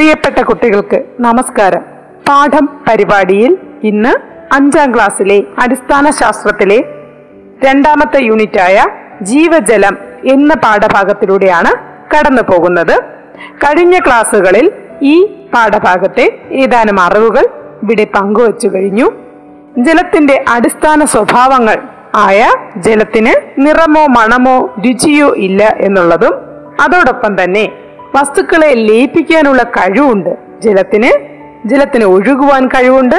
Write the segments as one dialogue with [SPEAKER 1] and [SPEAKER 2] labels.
[SPEAKER 1] പ്രിയപ്പെട്ട കുട്ടികൾക്ക് നമസ്കാരം. പാഠം പരിപാടിയിൽ ഇന്ന് അഞ്ചാം ക്ലാസ്സിലെ അടിസ്ഥാന ശാസ്ത്രത്തിലെ രണ്ടാമത്തെ യൂണിറ്റായ ജീവജലം എന്ന പാഠഭാഗത്തിലൂടെയാണ് കടന്നു പോകുന്നത്. കഴിഞ്ഞ ക്ലാസ്സുകളിൽ ഈ പാഠഭാഗത്തെ ഏതാനും അറിവുകൾ ഇവിടെ പങ്കുവച്ചു കഴിഞ്ഞു. ജലത്തിന്റെ അടിസ്ഥാന സ്വഭാവങ്ങൾ ആയ ജലത്തിന് നിറമോ മണമോ രുചിയോ ഇല്ല എന്നുള്ളതും അതോടൊപ്പം തന്നെ വസ്തുക്കളെ ലയിപ്പിക്കാനുള്ള കഴിവുണ്ട്. ജലത്തിന് ജലത്തിന് ഒഴുകുവാൻ കഴിവുണ്ട്.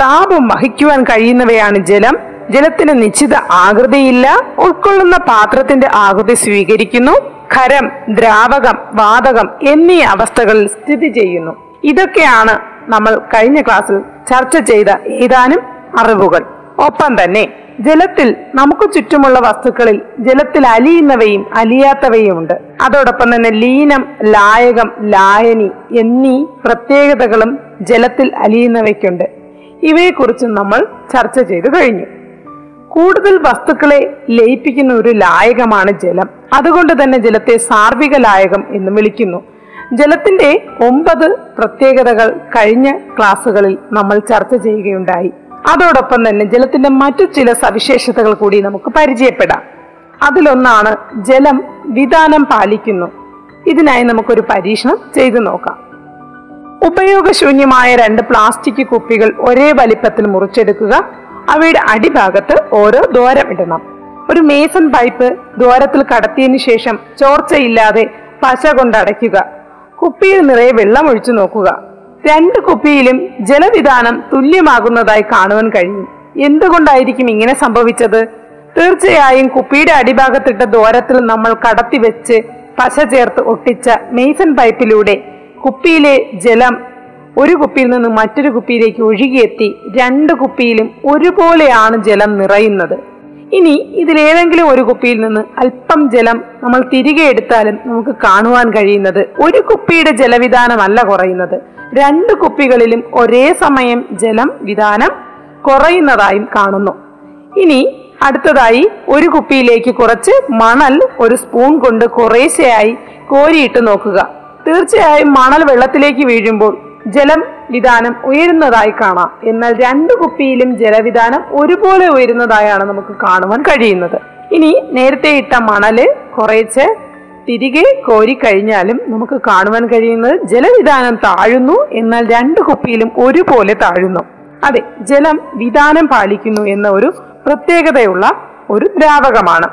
[SPEAKER 1] താപം വഹിക്കുവാൻ കഴിയുന്നവയാണ് ജലം. ജലത്തിന് നിശ്ചിത ആകൃതിയില്ല. ഉൾക്കൊള്ളുന്ന പാത്രത്തിന്റെ ആകൃതി സ്വീകരിക്കുന്നു. ഖരം ദ്രാവകം വാതകം എന്നീ അവസ്ഥകളിൽ സ്ഥിതി ചെയ്യുന്നു. ഇതൊക്കെയാണ് നമ്മൾ കഴിഞ്ഞ ക്ലാസ്സിൽ ചർച്ച ചെയ്ത ഏതാനും അറിവുകൾ. ഒപ്പം തന്നെ ജലത്തിൽ നമുക്ക് ചുറ്റുമുള്ള വസ്തുക്കളിൽ ജലത്തിൽ അലിയുന്നവയും അലിയാത്തവയും ഉണ്ട് അതോടൊപ്പം തന്നെ ലീനം ലായകം ലായനി എന്നീ പ്രത്യേകതകളും ജലത്തിൽ അലിയുന്നവയ്ക്കുണ്ട്. ഇവയെക്കുറിച്ചും നമ്മൾ ചർച്ച ചെയ്തു കഴിഞ്ഞു. കൂടുതൽ വസ്തുക്കളെ ലയിപ്പിക്കുന്ന ഒരു ലായകമാണ് ജലം. അതുകൊണ്ട് തന്നെ ജലത്തെ സാർവിക ലായകം എന്ന് വിളിക്കുന്നു. ജലത്തിന്റെ ഒമ്പത് പ്രത്യേകതകൾ കഴിഞ്ഞ ക്ലാസ്സുകളിൽ നമ്മൾ ചർച്ച ചെയ്യുകയുണ്ടായി. അതോടൊപ്പം തന്നെ ജലത്തിന്റെ മറ്റു ചില സവിശേഷതകൾ കൂടി നമുക്ക് പരിചയപ്പെടാം. അതിലൊന്നാണ് ജലം വിധാനം പാലിക്കുന്നു. ഇതിനായി നമുക്കൊരു പരീക്ഷണം ചെയ്തു നോക്കാം. ഉപയോഗശൂന്യമായ രണ്ട് പ്ലാസ്റ്റിക് കുപ്പികൾ ഒരേ വലിപ്പത്തിൽ മുറിച്ചെടുക്കുക. അവയുടെ അടിഭാഗത്ത് ഓരോ ദ്വാരം ഇടണം. ഒരു മേസൺ പൈപ്പ് ദ്വാരത്തിൽ കടത്തിയതിനു ശേഷം ചോർച്ചയില്ലാതെ പശ കൊണ്ടടയ്ക്കുക കുപ്പിയിൽ നിറയെ വെള്ളം ഒഴിച്ചു നോക്കുക. രണ്ട് കുപ്പിയിലും ജലവിധാനം തുല്യമാകുന്നതായി കാണുവാൻ കഴിയും എന്തുകൊണ്ടായിരിക്കും ഇങ്ങനെ സംഭവിച്ചത്? തീർച്ചയായും കുപ്പിയുടെ അടിഭാഗത്തിട്ട ദ്വാരത്തിൽ നമ്മൾ കടത്തി വെച്ച് പശ ചേർത്ത് ഒട്ടിച്ച മെയ്സൺ പൈപ്പിലൂടെ കുപ്പിയിലെ ജലം ഒരു കുപ്പിയിൽ നിന്ന് മറ്റൊരു കുപ്പിയിലേക്ക് ഒഴുകിയെത്തി രണ്ട് കുപ്പിയിലും ഒരുപോലെയാണ് ജലം നിറയുന്നത്. ഇനി ഇതിലേതെങ്കിലും ഒരു കുപ്പിയിൽ നിന്ന് അല്പം ജലം നമ്മൾ തിരികെ എടുത്താലും നമുക്ക് കാണുവാൻ കഴിയുന്നത് ഒരു കുപ്പിയുടെ ജലവിധാനമല്ല കുറയുന്നത്. രണ്ട് കുപ്പികളിലും ഒരേ സമയം ജലം വിധാനം കുറയുന്നതായും കാണുന്നു. ഇനി അടുത്തതായി ഒരു കുപ്പിയിലേക്ക് കുറച്ച് മണൽ ഒരു സ്പൂൺ കൊണ്ട് കുറേശ്ശെയായി കോരിയിട്ട് നോക്കുക. തീർച്ചയായും മണൽ വെള്ളത്തിലേക്ക് വീഴുമ്പോൾ ജലം വിധാനം ഉയരുന്നതായി കാണാം. എന്നാൽ രണ്ട് കുപ്പിയിലും ജലവിധാനം ഒരുപോലെ ഉയരുന്നതായാണ് നമുക്ക് കാണുവാൻ കഴിയുന്നത്. ഇനി നേരത്തെ ഇട്ട മണൽ കുറേച്ച് തിരികെ കോരി കഴിഞ്ഞാലും നമുക്ക് കാണുവാൻ കഴിയുന്നത് ജലവിധാനം താഴുന്നു എന്നാൽ രണ്ട് കുപ്പിയിലും ഒരുപോലെ താഴുന്നു. അതെ ജലം വിധാനം പാലിക്കുന്നു എന്ന ഒരു പ്രത്യേകതയുള്ള ഒരു ദ്രാവകമാണ്.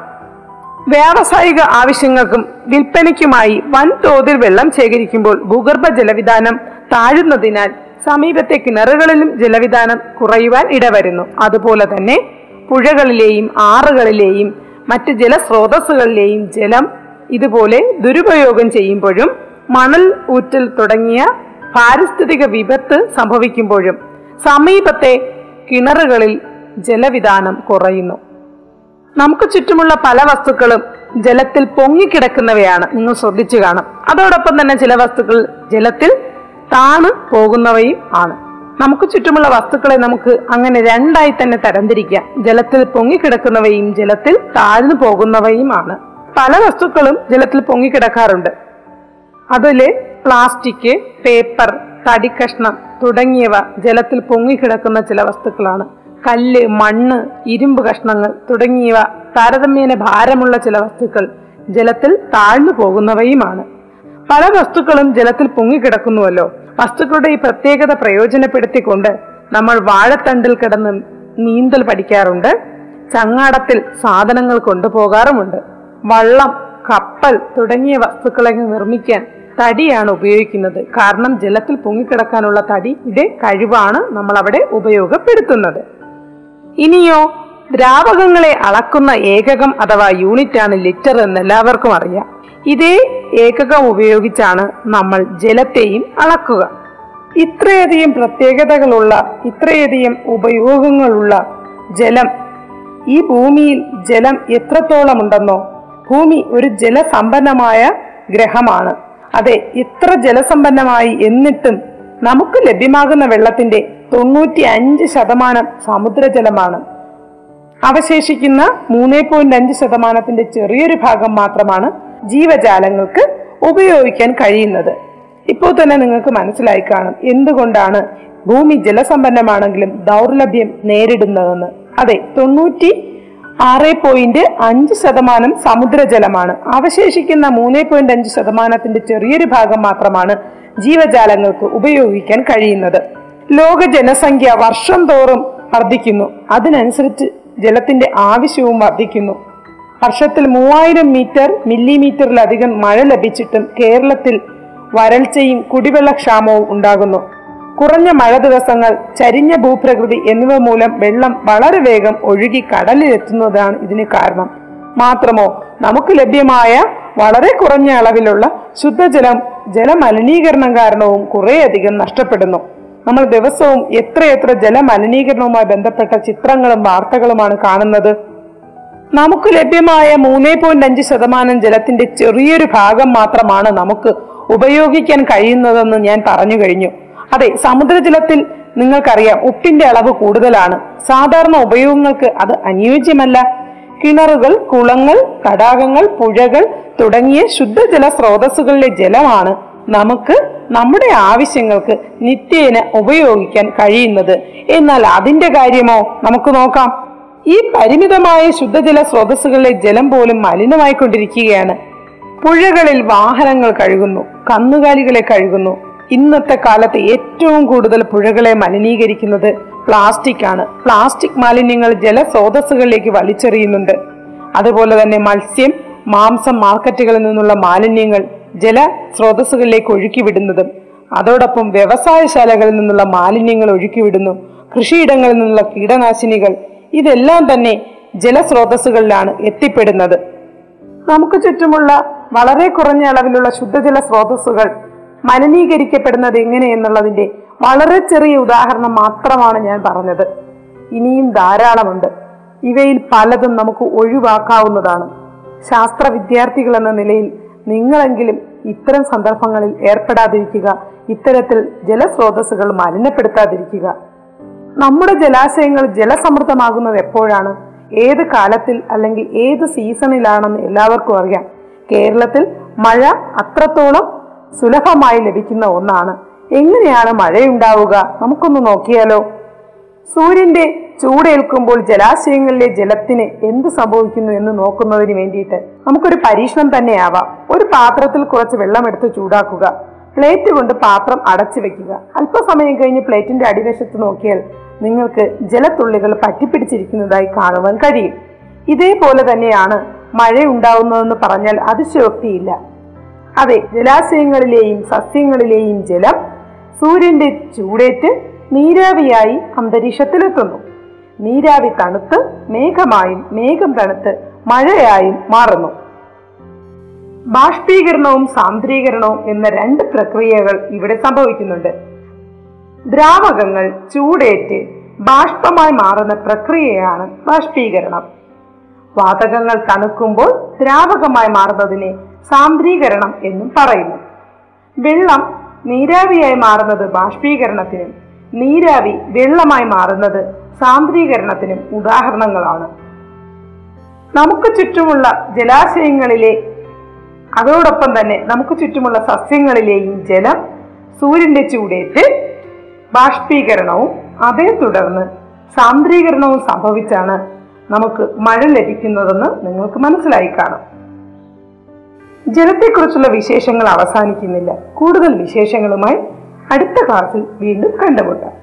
[SPEAKER 1] വ്യാവസായിക ആവശ്യങ്ങൾക്കും വിൽപ്പനയ്ക്കുമായി വൻതോതിൽ വെള്ളം ശേഖരിക്കുമ്പോൾ ഭൂഗർഭ ജലവിധാനം താഴുന്നതിനാൽ സമീപത്തെ കിണറുകളിലും ജലവിധാനം കുറയുവാൻ ഇടവരുന്നു. അതുപോലെ തന്നെ പുഴകളിലെയും ആറുകളിലെയും മറ്റ് ജലസ്രോതസ്സുകളിലെയും ജലം ഇതുപോലെ ദുരുപയോഗം ചെയ്യുമ്പോഴും മണൽ ഊറ്റൽ തുടങ്ങിയ പാരിസ്ഥിതിക വിപത്ത് സംഭവിക്കുമ്പോഴും സമീപത്തെ കിണറുകളിൽ ജലവിധാനം കുറയുന്നു. നമുക്ക് ചുറ്റുമുള്ള പല വസ്തുക്കളും ജലത്തിൽ പൊങ്ങിക്കിടക്കുന്നവയാണ്. നിങ്ങൾ ശ്രദ്ധിച്ചു കാണും. അതോടൊപ്പം തന്നെ ചില വസ്തുക്കൾ ജലത്തിൽ താണ് പോകുന്നവയും ആണ്. നമുക്ക് ചുറ്റുമുള്ള വസ്തുക്കളെ നമുക്ക് അങ്ങനെ രണ്ടായി തന്നെ തരംതിരിക്കാം. ജലത്തിൽ പൊങ്ങിക്കിടക്കുന്നവയും ജലത്തിൽ താഴ്ന്നു പോകുന്നവയുമാണ് പല വസ്തുക്കളും ജലത്തിൽ പൊങ്ങിക്കിടക്കാറുണ്ട് അതിൽ പ്ലാസ്റ്റിക് പേപ്പർ തടിക്കഷ്ണം തുടങ്ങിയവ ജലത്തിൽ പൊങ്ങിക്കിടക്കുന്ന ചില വസ്തുക്കളാണ്. കല്ല് മണ്ണ് ഇരുമ്പ് കഷ്ണങ്ങൾ തുടങ്ങിയവ താരതമ്യേന ഭാരമുള്ള ചില വസ്തുക്കൾ ജലത്തിൽ താഴ്ന്നു പോകുന്നവയുമാണ് പല വസ്തുക്കളും ജലത്തിൽ പൊങ്ങിക്കിടക്കുന്നുവല്ലോ വസ്തുക്കളുടെ ഈ പ്രത്യേകത പ്രയോജനപ്പെടുത്തിക്കൊണ്ട് നമ്മൾ വാഴത്തണ്ടിൽ കിടന്ന് നീന്തൽ പഠിക്കാറുണ്ട്. ചങ്ങാടത്തിൽ സാധനങ്ങൾ കൊണ്ടുപോകാറുമുണ്ട്. വള്ളം കപ്പൽ തുടങ്ങിയ വസ്തുക്കളെ നിർമ്മിക്കാൻ തടിയാണ് ഉപയോഗിക്കുന്നത്. കാരണം ജലത്തിൽ പൊങ്ങിക്കിടക്കാനുള്ള തടിയുടെ കഴിവാണ് നമ്മൾ അവിടെ ഉപയോഗപ്പെടുത്തുന്നത്. ഇനിയോ ദ്രാവകങ്ങളെ അളക്കുന്ന ഏകകം അഥവാ യൂണിറ്റ് ആണ് ലിറ്റർ എന്ന് എല്ലാവർക്കും അറിയാം. ഇതേ ഏകകം ഉപയോഗിച്ചാണ് നമ്മൾ ജലത്തെയും അളക്കുക. ഇത്രയധികം പ്രത്യേകതകളുള്ള ഇത്രയധികം ഉപയോഗങ്ങളുള്ള ജലം ഈ ഭൂമിയിൽ ജലം എത്രത്തോളം ഉണ്ടെന്നോ ഭൂമി ഒരു ജലസമ്പന്നമായ ഗ്രഹമാണ്. അതെ ഇത്ര ജലസമ്പന്നമായി എന്നിട്ടും നമുക്ക് ലഭ്യമാകുന്ന വെള്ളത്തിന്റെ തൊണ്ണൂറ്റി അഞ്ച് ശതമാനം സമുദ്രജലമാണ്. അവശേഷിക്കുന്ന മൂന്ന് പോയിന്റ് അഞ്ച് ശതമാനത്തിന്റെ ചെറിയൊരു ഭാഗം മാത്രമാണ് ജീവജാലങ്ങൾക്ക് ഉപയോഗിക്കാൻ കഴിയുന്നത്. ഇപ്പോൾ തന്നെ നിങ്ങൾക്ക് മനസ്സിലായി കാണും എന്തുകൊണ്ടാണ് ഭൂമി ജലസമ്പന്നമാണെങ്കിലും ദൗർലഭ്യം നേരിടുന്നതെന്ന്. അതെ തൊണ്ണൂറ്റി ആറ് പോയിന്റ് അഞ്ച് ശതമാനം സമുദ്രജലമാണ്. അവശേഷിക്കുന്ന മൂന്ന് പോയിന്റ് അഞ്ച് ശതമാനത്തിന്റെ ചെറിയൊരു ഭാഗം മാത്രമാണ് ജീവജാലങ്ങൾക്ക് ഉപയോഗിക്കാൻ കഴിയുന്നത്. ലോക ജനസംഖ്യ വർഷം തോറും വർദ്ധിക്കുന്നു. അതിനനുസരിച്ച് ജലത്തിന്റെ ആവശ്യവും വർദ്ധിക്കുന്നു. വർഷത്തിൽ മൂവായിരം മീറ്റർ മില്ലിമീറ്ററിലധികം മഴ ലഭിച്ചിട്ടും കേരളത്തിൽ വരൾച്ചയും കുടിവെള്ളക്ഷാമവും ഉണ്ടാകുന്നു. കുറഞ്ഞ മഴ ദിവസങ്ങൾ ചരിഞ്ഞ ഭൂപ്രകൃതി എന്നിവ മൂലം വെള്ളം വളരെ വേഗം ഒഴുകി കടലിലെത്തുന്നതാണ് ഇതിന് കാരണം. മാത്രമോ നമുക്ക് ലഭ്യമായ വളരെ കുറഞ്ഞ അളവിലുള്ള ശുദ്ധജലം ജലമലിനീകരണം കാരണവും കുറേയധികം നഷ്ടപ്പെടുന്നു. നമ്മൾ ദിവസവും എത്രയെത്ര ജലമലിനീകരണവുമായി ബന്ധപ്പെട്ട ചിത്രങ്ങളും വാർത്തകളുമാണ് കാണുന്നത്. നമുക്ക് ലഭ്യമായ മൂന്നേ പോയിന്റ് അഞ്ച് ശതമാനം ജലത്തിന്റെ ചെറിയൊരു ഭാഗം മാത്രമാണ് നമുക്ക് ഉപയോഗിക്കാൻ കഴിയുന്നതെന്ന് ഞാൻ പറഞ്ഞു കഴിഞ്ഞു. അതെ സമുദ്രജലത്തിൽ നിങ്ങൾക്കറിയാം ഉപ്പിന്റെ അളവ് കൂടുതലാണ്. സാധാരണ ഉപയോഗങ്ങൾക്ക് അത് അനുയോജ്യമല്ല. കിണറുകൾ കുളങ്ങൾ തടാകങ്ങൾ പുഴകൾ തുടങ്ങിയ ശുദ്ധജല സ്രോതസ്സുകളിലെ ജലമാണ് നമുക്ക് നമ്മുടെ ആവശ്യങ്ങൾക്ക് നിത്യേന ഉപയോഗിക്കാൻ കഴിയുന്നത്. എന്നാൽ അതിന്റെ കാര്യമോ? നമുക്ക് നോക്കാം. ഈ പരിമിതമായ ശുദ്ധജല സ്രോതസ്സുകളിലെ ജലം പോലും മലിനമായിക്കൊണ്ടിരിക്കുകയാണ് പുഴകളിൽ വാഹനങ്ങൾ കഴുകുന്നു കന്നുകാലികളെ കഴുകുന്നു. ഇന്നത്തെ കാലത്ത് ഏറ്റവും കൂടുതൽ പുഴകളെ മലിനീകരിക്കുന്നത് പ്ലാസ്റ്റിക് ആണ്. പ്ലാസ്റ്റിക് മാലിന്യങ്ങൾ ജലസ്രോതസ്സുകളിലേക്ക് വലിച്ചെറിയുന്നുണ്ട്. അതുപോലെ തന്നെ മത്സ്യം മാംസം മാർക്കറ്റുകളിൽ നിന്നുള്ള മാലിന്യങ്ങൾ ജല സ്രോതസ്സുകളിലേക്ക് ഒഴുക്കിവിടുന്നതും അതോടൊപ്പം വ്യവസായശാലകളിൽ നിന്നുള്ള മാലിന്യങ്ങൾ ഒഴുക്കിവിടുന്നു കൃഷിയിടങ്ങളിൽ നിന്നുള്ള കീടനാശിനികൾ ഇതെല്ലാം തന്നെ ജലസ്രോതസ്സുകളിലാണ് എത്തിപ്പെടുന്നത്. നമുക്ക് ചുറ്റുമുള്ള വളരെ കുറഞ്ഞ അളവിലുള്ള ശുദ്ധജല സ്രോതസ്സുകൾ മലിനീകരിക്കപ്പെടുന്നത് എങ്ങനെ എന്നുള്ളതിന്റെ വളരെ ചെറിയ ഉദാഹരണം മാത്രമാണ് ഞാൻ പറഞ്ഞത്. ഇനിയും ധാരാളമുണ്ട്. ഇവയിൽ പലതും നമുക്ക് ഒഴിവാക്കാവുന്നതാണ്. ശാസ്ത്ര വിദ്യാർത്ഥികൾ എന്ന നിലയിൽ നിങ്ങളെങ്കിലും ഇത്തരം സന്ദർഭങ്ങളിൽ ഏർപ്പെടാതിരിക്കുക. ഇത്തരത്തിൽ ജലസ്രോതസ്സുകൾ മലിനപ്പെടുത്താതിരിക്കുക നമ്മുടെ ജലാശയങ്ങൾ ജലസമൃദ്ധമാകുന്നത് എപ്പോഴാണ്? ഏത് കാലത്തിൽ അല്ലെങ്കിൽ ഏത് സീസണിലാണെന്ന് എല്ലാവർക്കും അറിയാം. കേരളത്തിൽ മഴ അത്രത്തോളം സുലഭമായി ലഭിക്കുന്ന ഒന്നാണ്. എങ്ങനെയാണ് മഴയുണ്ടാവുക? നമുക്കൊന്ന് നോക്കിയാലോ. സൂര്യന്റെ ചൂടേൽക്കുമ്പോൾ ജലാശയങ്ങളിലെ ജലത്തിന് എന്ത് സംഭവിക്കുന്നു എന്ന് നോക്കുന്നതിന് വേണ്ടിയിട്ട് നമുക്കൊരു പരീക്ഷണം തന്നെയാവാം. ഒരു പാത്രത്തിൽ കുറച്ച് വെള്ളമെടുത്ത് ചൂടാക്കുക. പ്ലേറ്റ് കൊണ്ട് പാത്രം അടച്ചു വെക്കുക. അല്പസമയം കഴിഞ്ഞ് പ്ലേറ്റിന്റെ അടിവശത്ത് നോക്കിയാൽ നിങ്ങൾക്ക് ജലത്തുള്ളികൾ പറ്റിപ്പിടിച്ചിരിക്കുന്നതായി കാണുവാൻ കഴിയും. ഇതേപോലെ തന്നെയാണ് മഴ ഉണ്ടാവുന്നതെന്ന് പറഞ്ഞാൽ അതിശയോക്തിയില്ല. അതെ ജലാശയങ്ങളിലെയും സസ്യങ്ങളിലെയും ജലം സൂര്യന്റെ ചൂടേറ്റ് നീരാവിയായി അന്തരീക്ഷത്തിലെത്തുന്നു. നീരാവി തണുത്ത് മേഘമായും മേഘം തണുത്ത് മഴയായും മാറുന്നു. ബാഷ്പീകരണവും സാന്ദ്രീകരണവും എന്ന രണ്ട് പ്രക്രിയകൾ ഇവിടെ സംഭവിക്കുന്നുണ്ട്. ദ്രാവകങ്ങൾ ചൂടേറ്റ് ബാഷ്പമായി മാറുന്ന പ്രക്രിയയാണ് ബാഷ്പീകരണം. വാതകങ്ങൾ തണുക്കുമ്പോൾ ദ്രാവകമായി മാറുന്നതിനെ സാന്ദ്രീകരണം എന്നും പറയുന്നു. വെള്ളം നീരാവിയായി മാറുന്നത് ബാഷ്പീകരണത്തിനും നീരാവി വെള്ളമായി മാറുന്നത് സാന്ദ്രീകരണത്തിനും ഉദാഹരണങ്ങളാണ്. നമുക്ക് ചുറ്റുമുള്ള ജലാശയങ്ങളിലെ അതോടൊപ്പം തന്നെ നമുക്ക് ചുറ്റുമുള്ള സസ്യങ്ങളിലെയും ജലം സൂര്യന്റെ ചൂടേറ്റ് ബാഷ്പീകരണവും അതേ തുടർന്ന് സാന്ദ്രീകരണവും സംഭവിച്ചാണ് നമുക്ക് മഴ ലഭിക്കുന്നതെന്ന് നിങ്ങൾക്ക് മനസ്സിലായി കാണാം. ജലത്തെക്കുറിച്ചുള്ള വിശേഷങ്ങൾ അവസാനിക്കുന്നില്ല. കൂടുതൽ വിശേഷങ്ങളുമായി അടുത്ത ക്ലാസ്സിൽ വീണ്ടും കണ്ടുമുട്ടാം.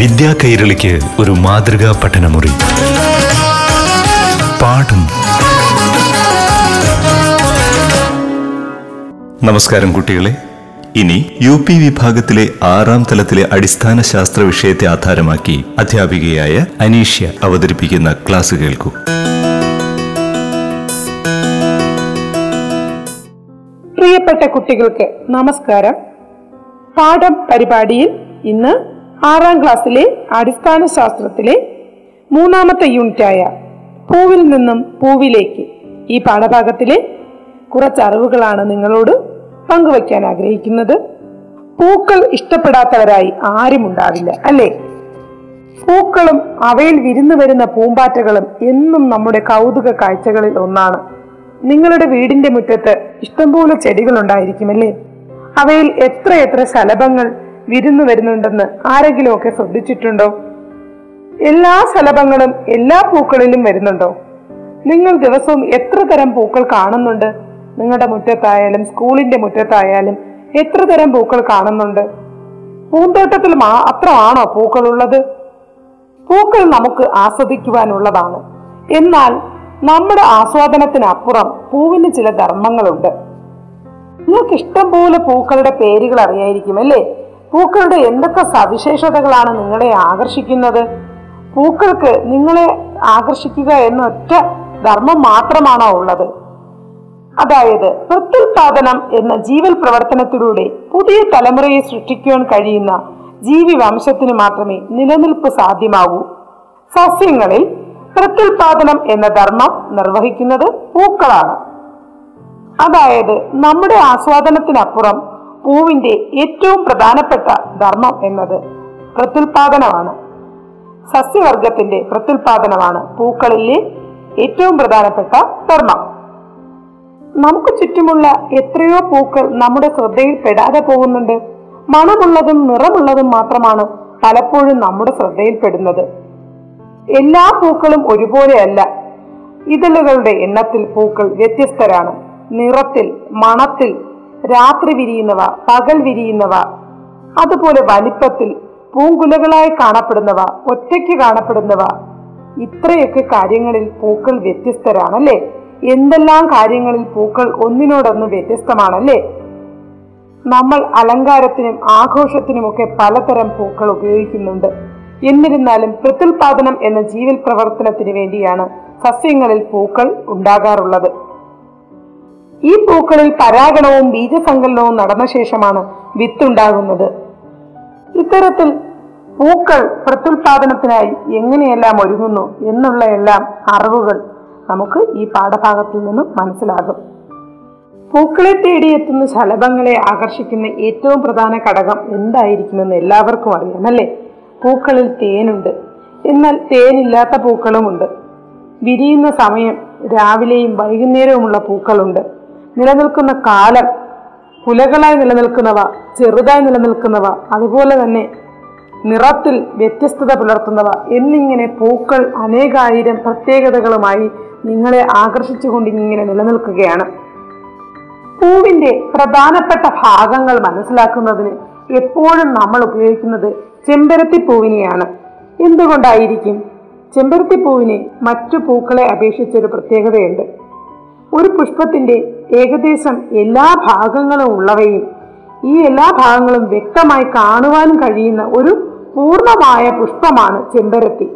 [SPEAKER 2] വിദ്യാ കൈരളിക്ക് ഒരു മാതൃകാ പഠനമുറി. പാഠം. നമസ്കാരം കുട്ടികളെ. ഇനി യു പി വിഭാഗത്തിലെ ആറാം തലത്തിലെ അടിസ്ഥാന ശാസ്ത്ര വിഷയത്തെ ആധാരമാക്കി അധ്യാപികയായ അനീഷ്യ അവതരിപ്പിക്കുന്ന ക്ലാസ് കേൾക്കൂ.
[SPEAKER 1] പ്രിയപ്പെട്ട കുട്ടികൾക്ക് നമസ്കാരം. പാഠം പരിപാടിയിൽ ഇന്ന് ആറാം ക്ലാസ്സിലെ അടിസ്ഥാന ശാസ്ത്രത്തിലെ മൂന്നാമത്തെ യൂണിറ്റായ പൂവിൽ നിന്നും പൂവിലേക്ക് ഈ പാഠഭാഗത്തിലെ കുറച്ച് അറിവുകളാണ് നിങ്ങളോട് പങ്കുവയ്ക്കാൻ ആഗ്രഹിക്കുന്നത്. പൂക്കൾ ഇഷ്ടപ്പെടാത്തവരായി ആരും ഉണ്ടാവില്ല അല്ലേ? പൂക്കളും അവയിൽ വിരുന്നു വരുന്ന പൂമ്പാറ്റകളും എന്നും നമ്മുടെ കൗതുക കാഴ്ചകളിൽ ഒന്നാണ്. നിങ്ങളുടെ വീടിന്റെ മുറ്റത്ത് ഇഷ്ടംപോലെ ചെടികൾ ഉണ്ടായിരിക്കുമല്ലേ അവയിൽ എത്രയെത്ര എത്ര ശലഭങ്ങൾ വിരുന്നു വരുന്നുണ്ടെന്ന് ആരെങ്കിലും ഒക്കെ ശ്രദ്ധിച്ചിട്ടുണ്ടോ? എല്ലാ ശലഭങ്ങളും എല്ലാ പൂക്കളിലും വരുന്നുണ്ടോ? നിങ്ങൾ ദിവസവും എത്ര തരം പൂക്കൾ കാണുന്നുണ്ട്? നിങ്ങളുടെ മുറ്റത്തായാലും സ്കൂളിന്റെ മുറ്റത്തായാലും എത്ര തരം പൂക്കൾ കാണുന്നുണ്ട്? പൂന്തോട്ടത്തിൽ മാത്രമാണോ പൂക്കളുള്ളത്? പൂക്കൾ നമുക്ക് ആസ്വദിക്കുവാനുള്ളതാണ്. എന്നാൽ നമ്മുടെ ആസ്വാദനത്തിനപ്പുറം പൂവിന് ചില ധർമ്മങ്ങളുണ്ട്. നിങ്ങൾക്ക് ഇഷ്ടം പോലെ പൂക്കളുടെ പേരുകൾ അറിയായിരിക്കും അല്ലേ? പൂക്കളുടെ എന്തൊക്കെ സവിശേഷതകളാണ് നിങ്ങളെ ആകർഷിക്കുന്നത്? പൂക്കൾക്ക് നിങ്ങളെ ആകർഷിക്കുക എന്ന ഒറ്റ ധർമ്മം മാത്രമാണോ ഉള്ളത്? അതായത് പ്രത്യുൽപാദനം എന്ന ജീവൽ പ്രവർത്തനത്തിലൂടെ പുതിയ തലമുറയെ സൃഷ്ടിക്കുവാൻ കഴിയുന്ന ജീവി വംശത്തിന് മാത്രമേ നിലനിൽപ്പ് സാധ്യമാകൂ. സസ്യങ്ങളിൽ പ്രത്യുൽപാദനം എന്ന ധർമ്മം നിർവഹിക്കുന്നത് പൂക്കളാണ്. അതായത് നമ്മുടെ ആസ്വാദനത്തിനപ്പുറം പൂവിന്റെ ഏറ്റവും പ്രധാനപ്പെട്ട ധർമ്മം എന്നത് പ്രത്യുൽപാദനമാണ്. സസ്യവർഗത്തിന്റെ പ്രത്യുൽപാദനമാണ് പൂക്കളിലെ ഏറ്റവും പ്രധാനപ്പെട്ട ധർമ്മം. നമുക്ക് ചുറ്റുമുള്ള എത്രയോ പൂക്കൾ നമ്മുടെ ശ്രദ്ധയിൽ പെടാതെ പോകുന്നുണ്ട്. മണമുള്ളതും നിറമുള്ളതും മാത്രമാണ് പലപ്പോഴും നമ്മുടെ ശ്രദ്ധയിൽപ്പെടുന്നത് എല്ലാ പൂക്കളും ഒരുപോലെയല്ല. ഇതളുകളുടെ എണ്ണത്തിൽ പൂക്കൾ വ്യത്യസ്തരാണ്. നിറത്തിൽ മണത്തിൽ രാത്രി വിരിയുന്നവ പകൽ വിരിയുന്നവ അതുപോലെ വലിപ്പത്തിൽ പൂങ്കുലകളായി കാണപ്പെടുന്നവ ഒറ്റയ്ക്ക് കാണപ്പെടുന്നവ. ഇത്രയൊക്കെ കാര്യങ്ങളിൽ പൂക്കൾ വ്യത്യസ്തരാണല്ലേ? എന്തെല്ലാം കാര്യങ്ങളിൽ പൂക്കൾ ഒന്നിനോടൊന്ന് വ്യത്യസ്തമാണല്ലേ? നമ്മൾ അലങ്കാരത്തിനും ആഘോഷത്തിനുമൊക്കെ പലതരം പൂക്കൾ ഉപയോഗിക്കുന്നുണ്ട്. എന്നിരുന്നാലും പ്രത്യുൽപാദനം എന്ന ജീവൽ പ്രവർത്തനത്തിന് വേണ്ടിയാണ് സസ്യങ്ങളിൽ പൂക്കൾ ഉണ്ടാകാറുള്ളത്. ഈ പൂക്കളിൽ പരാഗണവും ബീജസങ്കലനവും നടന്ന ശേഷമാണ് വിത്തുണ്ടാകുന്നത്. ഇത്തരത്തിൽ പൂക്കൾ പ്രത്യുൽപാദനത്തിനായി എങ്ങനെയെല്ലാം ഒരുങ്ങുന്നു എന്നുള്ള എല്ലാം അറിവുകൾ നമുക്ക് ഈ പാഠഭാഗത്തിൽ നിന്നും മനസ്സിലാകും. പൂക്കളെ തേടിയെത്തുന്ന ശലഭങ്ങളെ ആകർഷിക്കുന്ന ഏറ്റവും പ്രധാന ഘടകം എന്തായിരിക്കുമെന്ന് എല്ലാവർക്കും അറിയാം അല്ലേ? പൂക്കളിൽ തേനുണ്ട്. എന്നാൽ തേനില്ലാത്ത പൂക്കളുമുണ്ട്. വിരിയുന്ന സമയം രാവിലെയും വൈകുന്നേരവുമുള്ള പൂക്കളുണ്ട്. നിലനിൽക്കുന്ന കാലം കുലകളായി നിലനിൽക്കുന്നവ ചെറുതായി നിലനിൽക്കുന്നവ അതുപോലെ തന്നെ നിറത്തിൽ വ്യത്യസ്തത പുലർത്തുന്നവ എന്നിങ്ങനെ പൂക്കൾ അനേകായിരം പ്രത്യേകതകളുമായി നിങ്ങളെ ആകർഷിച്ചുകൊണ്ട് ഇങ്ങനെ നിലനിൽക്കുകയാണ്. പൂവിന്റെ പ്രധാനപ്പെട്ട ഭാഗങ്ങൾ മനസ്സിലാക്കുന്നതിന് എപ്പോഴും നമ്മൾ ഉപയോഗിക്കുന്നത് ചെമ്പരത്തി പൂവിനെയാണ് എന്തുകൊണ്ടായിരിക്കും? ചെമ്പരത്തി പൂവിനെ മറ്റു പൂക്കളെ അപേക്ഷിച്ചൊരു പ്രത്യേകതയുണ്ട്. ഒരു പുഷ്പത്തിന്റെ ഏകദേശം എല്ലാ ഭാഗങ്ങളും ഉള്ളവയും ഈ എല്ലാ ഭാഗങ്ങളും വ്യക്തമായി കാണുവാനും കഴിയുന്ന ഒരു പൂർണമായ പുഷ്പമാണ് ചെമ്പരത്തി.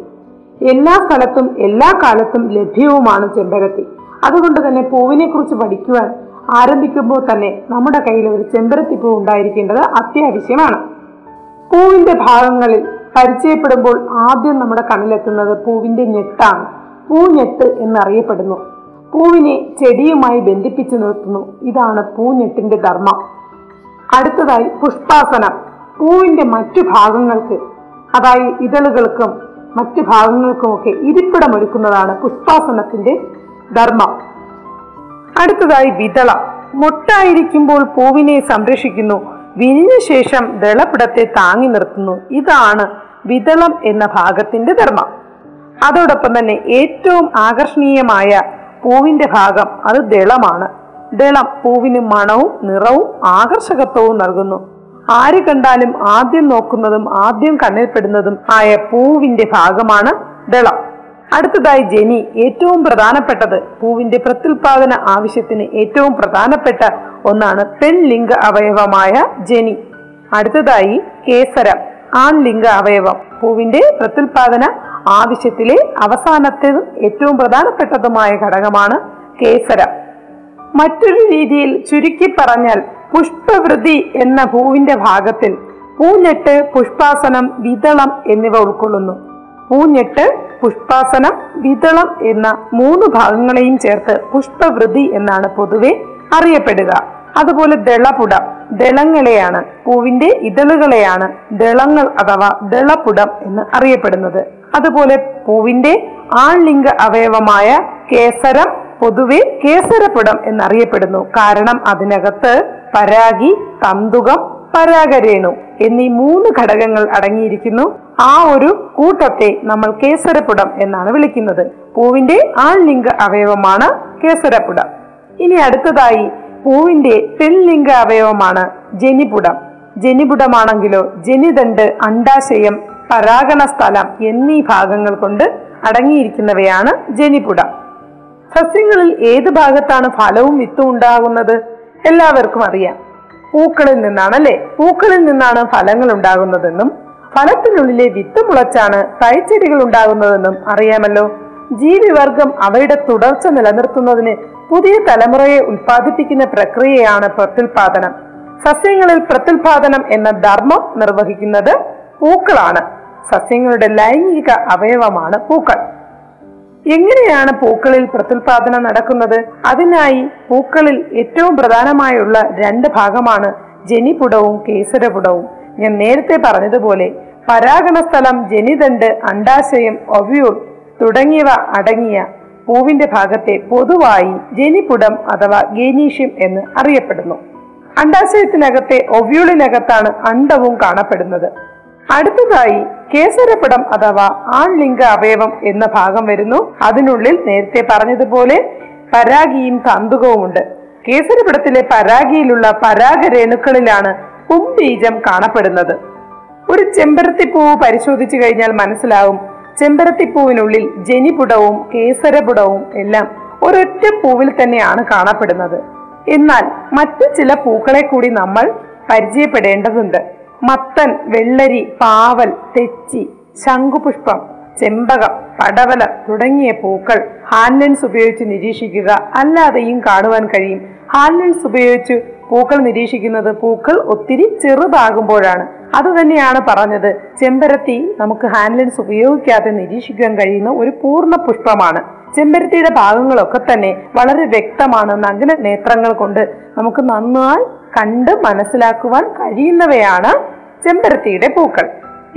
[SPEAKER 1] എല്ലാ സ്ഥലത്തും എല്ലാ കാലത്തും ലഭ്യവുമാണ് ചെമ്പരത്തി. അതുകൊണ്ട് തന്നെ പൂവിനെ കുറിച്ച് പഠിക്കുവാൻ ആരംഭിക്കുമ്പോൾ തന്നെ നമ്മുടെ കയ്യിൽ ഒരു ചെമ്പരത്തി പൂ ഉണ്ടായിരിക്കേണ്ടത് അത്യാവശ്യമാണ്. പൂവിന്റെ ഭാഗങ്ങളിൽ പരിചയപ്പെടുമ്പോൾ ആദ്യം നമ്മുടെ കണ്ണിലെത്തുന്നത് പൂവിന്റെ ഞെട്ടാണ്. പൂഞ്ഞെട്ട് എന്നറിയപ്പെടുന്നു. പൂവിനെ ചെടിയുമായി ബന്ധിപ്പിച്ചു നിർത്തുന്നു. ഇതാണ് പൂഞ്ഞെട്ടിന്റെ ധർമ്മം. അടുത്തതായി പുഷ്പാസനം. പൂവിന്റെ മറ്റു ഭാഗങ്ങൾക്ക് അതായത് ഇതളുകൾക്കും മറ്റു ഭാഗങ്ങൾക്കുമൊക്കെ ഇരിപ്പിടമൊരുക്കുന്നതാണ് പുഷ്പാസനത്തിന്റെ ധർമ്മം. അടുത്തതായി വിതള. മുട്ടായിരിക്കുമ്പോൾ പൂവിനെ സംരക്ഷിക്കുന്നു. വിരിഞ്ഞ ശേഷം ദളപിടത്തെ താങ്ങി നിർത്തുന്നു. ഇതാണ് വിതളം എന്ന ഭാഗത്തിന്റെ ധർമ്മം. അതോടൊപ്പം തന്നെ ഏറ്റവും ആകർഷണീയമായ പൂവിന്റെ ഭാഗം അത് ദളമാണ്. ദളം പൂവിന് മണവും നിറവും ആകർഷകത്വവും നൽകുന്നു. ആര് കണ്ടാലും ആദ്യം നോക്കുന്നതും ആദ്യം കണ്ണിൽപ്പെടുന്നതും ആയ പൂവിന്റെ ഭാഗമാണ് ദളം. അടുത്തതായി ജനി ഏറ്റവും പ്രധാനപ്പെട്ടത് പൂവിന്റെ പ്രത്യുൽപാദന ആവശ്യത്തിന് ഏറ്റവും പ്രധാനപ്പെട്ട ഒന്നാണ് പെൺലിംഗ അവയവമായ ജനി. അടുത്തതായി കേസരം ആൺലിംഗ അവയവം. പൂവിന്റെ പ്രത്യുൽപാദന ആവശ്യത്തിലെ അവസാനത്തെ ഏറ്റവും പ്രധാനപ്പെട്ടതുമായ ഘടകമാണ് കേസരം. മറ്റൊരു രീതിയിൽ ചുരുക്കി പറഞ്ഞാൽ പുഷ്പവൃതി എന്ന പൂവിന്റെ ഭാഗത്തിൽ പൂഞ്ഞെട്ട് പുഷ്പാസനം വിതളം എന്നിവ ഉൾക്കൊള്ളുന്നു. പൂഞ്ഞെട്ട് പുഷ്പാസനം വിതളം എന്ന മൂന്ന് ഭാഗങ്ങളെയും ചേർത്ത് പുഷ്പവൃതി എന്നാണ് പൊതുവെ അറിയപ്പെടുക. അതുപോലെ ദളപുടം ദളങ്ങളെയാണ് പൂവിന്റെ ഇതളുകളെയാണ് ദളങ്ങൾ അഥവാ ദളപുടം എന്ന് അറിയപ്പെടുന്നത്. അതുപോലെ പൂവിന്റെ ആൺലിംഗ അവയവമായ കേസരം പൊതുവെ കേസരപുടം എന്നറിയപ്പെടുന്നു. കാരണം അതിനകത്ത് പരാഗി തന്തുകം പരാഗരേണു എന്നീ മൂന്ന് ഘടകങ്ങൾ അടങ്ങിയിരിക്കുന്നു. ആ ഒരു കൂട്ടത്തെ നമ്മൾ കേസരപുടം എന്നാണ് വിളിക്കുന്നത്. പൂവിന്റെ ആൺലിംഗ അവയവമാണ് കേസരപുടം. ഇനി അടുത്തതായി പൂവിന്റെ പെൺലിംഗ അവയവമാണ് ജനിപുടം. ജനിപുടമാണെങ്കിലോ ജനിതണ്ട് അണ്ടാശയം പരാഗണ സ്ഥലം എന്നീ ഭാഗങ്ങൾ കൊണ്ട് അടങ്ങിയിരിക്കുന്നവയാണ് ജനിപുട. സസ്യങ്ങളിൽ ഏത് ഭാഗത്താണ് ഫലവും വിത്തും ഉണ്ടാകുന്നത്? എല്ലാവർക്കും അറിയാം. പൂക്കളിൽ നിന്നാണ് അല്ലെ പൂക്കളിൽ നിന്നാണ് ഫലങ്ങൾ ഉണ്ടാകുന്നതെന്നും ഫലത്തിനുള്ളിലെ വിത്ത് മുളച്ചാണ് തൈച്ചെടികൾ ഉണ്ടാകുന്നതെന്നും അറിയാമല്ലോ. ജീവിവർഗം അവയുടെ തുടർച്ച നിലനിർത്തുന്നതിന് പുതിയ തലമുറയെ ഉൽപ്പാദിപ്പിക്കുന്ന പ്രക്രിയയാണ് പ്രത്യുൽപാദനം. സസ്യങ്ങളിൽ പ്രത്യുൽപാദനം എന്ന ധർമ്മം നിർവഹിക്കുന്നത് പൂക്കളാണ്. സസ്യങ്ങളുടെ ലൈംഗിക അവയവമാണ് പൂക്കൾ. എങ്ങനെയാണ് പൂക്കളിൽ പ്രത്യുൽപാദനം നടക്കുന്നത്? അതിനായി പൂക്കളിൽ ഏറ്റവും പ്രധാനമായുള്ള രണ്ട് ഭാഗമാണ് ജനിപുടവും കേസരപുടവും. ഞാൻ നേരത്തെ പറഞ്ഞതുപോലെ പരാഗണ സ്ഥലം ജനിതണ്ട് അണ്ടാശയം ഒവ്യൂൾ തുടങ്ങിയവ അടങ്ങിയ പൂവിന്റെ ഭാഗത്തെ പൊതുവായി ജനിപുടം അഥവാ ഗേനീഷ്യം എന്ന് അറിയപ്പെടുന്നു. അണ്ടാശയത്തിനകത്തെ ഒവ്യൂളിനകത്താണ് അണ്ടവും കാണപ്പെടുന്നത്. അടുത്തതായി കേസരപ്പടം അഥവാ ആൺലിംഗ അവയവം എന്ന ഭാഗം വരുന്നു. അതിനുള്ളിൽ നേരത്തെ പറഞ്ഞതുപോലെ പരാഗിയും തന്തുകവുമുണ്ട്. കേസരപടത്തിലെ പരാഗിയിലുള്ള പരാഗരേണുക്കളിലാണ് പുംബീജം കാണപ്പെടുന്നത്. ഒരു ചെമ്പരത്തിപ്പൂവ് പരിശോധിച്ചു കഴിഞ്ഞാൽ മനസ്സിലാവും. ചെമ്പരത്തിപ്പൂവിനുള്ളിൽ ജനിപുടവും കേസരപുടവും എല്ലാം ഒരൊറ്റ പൂവിൽ തന്നെയാണ് കാണപ്പെടുന്നത്. എന്നാൽ മറ്റു ചില പൂക്കളെ കൂടി നമ്മൾ പരിചയപ്പെടേണ്ടതുണ്ട്. മത്തൻ വെള്ളരി പാവൽ തെച്ചി ശംഖുപുഷ്പം ചെമ്പകം പടവല തുടങ്ങിയ പൂക്കൾ ഹാൻഡ് ലെൻസ് ഉപയോഗിച്ച് നിരീക്ഷിക്കുക. അല്ലാതെയും കാണുവാൻ കഴിയും. ഹാൻഡ് ലെൻസ് ഉപയോഗിച്ച് പൂക്കൾ നിരീക്ഷിക്കുന്നത് പൂക്കൾ ഒത്തിരി ചെറുതാകുമ്പോഴാണ്. അത് തന്നെയാണ് പറഞ്ഞത്. ചെമ്പരത്തി നമുക്ക് ഹാൻഡ് ലെൻസ് ഉപയോഗിക്കാതെ നിരീക്ഷിക്കാൻ കഴിയുന്ന ഒരു പൂർണ പുഷ്പമാണ് ചെമ്പരത്തിയുടെ ഭാഗങ്ങളൊക്കെ തന്നെ വളരെ വ്യക്തമാണ് നഗ്ന നേത്രങ്ങൾ കൊണ്ട് നമുക്ക് നന്നായി കണ്ട് മനസ്സിലാക്കുവാൻ കഴിയുന്നവയാണ് ചെമ്പരത്തിയുടെ പൂക്കൾ.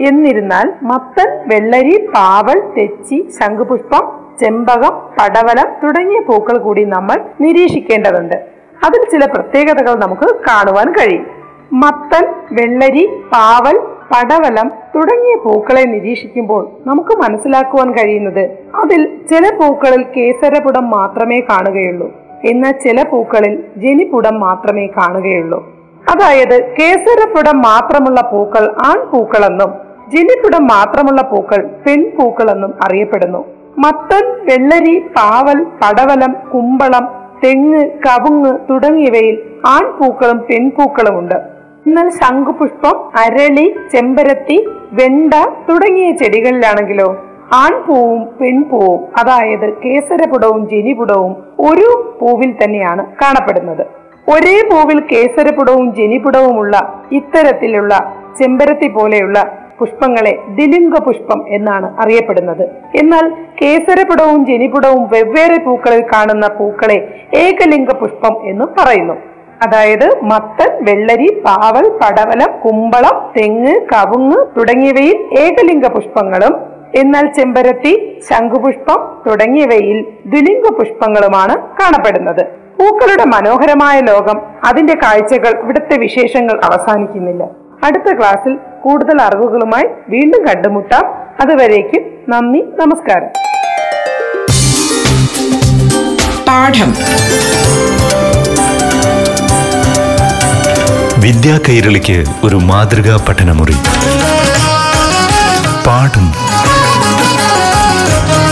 [SPEAKER 1] എന്നിരുന്നാൽ മത്തൻ വെള്ളരി പാവൽ തെച്ചി ശംഖുപുഷ്പം ചെമ്പകം പടവലം തുടങ്ങിയ പൂക്കൾ കൂടി നമ്മൾ നിരീക്ഷിക്കേണ്ടതുണ്ട്. അതിൽ ചില പ്രത്യേകതകൾ നമുക്ക് കാണുവാൻ കഴിയും. മത്തൻ വെള്ളരി പാവൽ പടവലം തുടങ്ങിയ പൂക്കളെ നിരീക്ഷിക്കുമ്പോൾ നമുക്ക് മനസ്സിലാക്കുവാൻ കഴിയുന്നത് അതിൽ ചില പൂക്കളിൽ കേസരപുടം മാത്രമേ കാണുകയുള്ളൂ. എന്നാൽ ചില പൂക്കളിൽ ജനിപുടം മാത്രമേ കാണുകയുള്ളൂ. അതായത് കേസരപ്പുടം മാത്രമുള്ള പൂക്കൾ ആൺപൂക്കളെന്നും ജനിപ്പുടം മാത്രമുള്ള പൂക്കൾ പെൺപൂക്കളെന്നും അറിയപ്പെടുന്നു. മത്തൻ വെള്ളരി പാവൽ പടവലം കുമ്പളം തെങ്ങ് കവുങ്ങ് തുടങ്ങിയവയിൽ ആൺപൂക്കളും പെൺപൂക്കളും ഉണ്ട് എന്നാൽ ശംഖുപുഷ്പം അരളി ചെമ്പരത്തി വെണ്ട തുടങ്ങിയ ചെടികളിലാണെങ്കിലോ ആൺപൂവും പെൺപൂവും അതായത് കേസരപുടവും ജനിപുടവും ഒരു പൂവിൽ തന്നെയാണ് കാണപ്പെടുന്നത്. ഒരേ പൂവിൽ കേസരപുടവും ജനിപുടവുമുള്ള ഇത്തരത്തിലുള്ള ചെമ്പരത്തി പോലെയുള്ള പുഷ്പങ്ങളെ ദിലിംഗ പുഷ്പം എന്നാണ് അറിയപ്പെടുന്നത്. എന്നാൽ കേസരപുടവും ജനിപുടവും വെവ്വേറെ പൂക്കളിൽ കാണുന്ന പൂക്കളെ ഏകലിംഗ പുഷ്പം എന്ന് പറയുന്നു. അതായത് മത്തൻ വെള്ളരി പാവൽ പടവലം കുമ്പളം തെങ്ങ് കവുങ്ങ് തുടങ്ങിയവയിൽ ഏകലിംഗ പുഷ്പങ്ങളും എന്നാൽ ചെമ്പരത്തി ശംഖുപുഷ്പം തുടങ്ങിയവയിൽ ദ്വിലിംഗ പുഷ്പങ്ങളുമാണ് കാണപ്പെടുന്നത്. പൂക്കളുടെ മനോഹരമായ ലോകം അതിന്റെ കാഴ്ചകൾ ഇവിടുത്തെ വിശേഷങ്ങൾ അവസാനിക്കുന്നില്ല. അടുത്ത ക്ലാസ്സിൽ കൂടുതൽ അറിവുകളുമായി വീണ്ടും കണ്ടുമുട്ടാം. അതുവരേക്കും നന്ദി നമസ്കാരം.
[SPEAKER 3] പാഠം.
[SPEAKER 2] വിദ്യാ കൈരളിക്ക് ഒരു മാതൃകാ പഠനമുറി. പാഠം. Bye.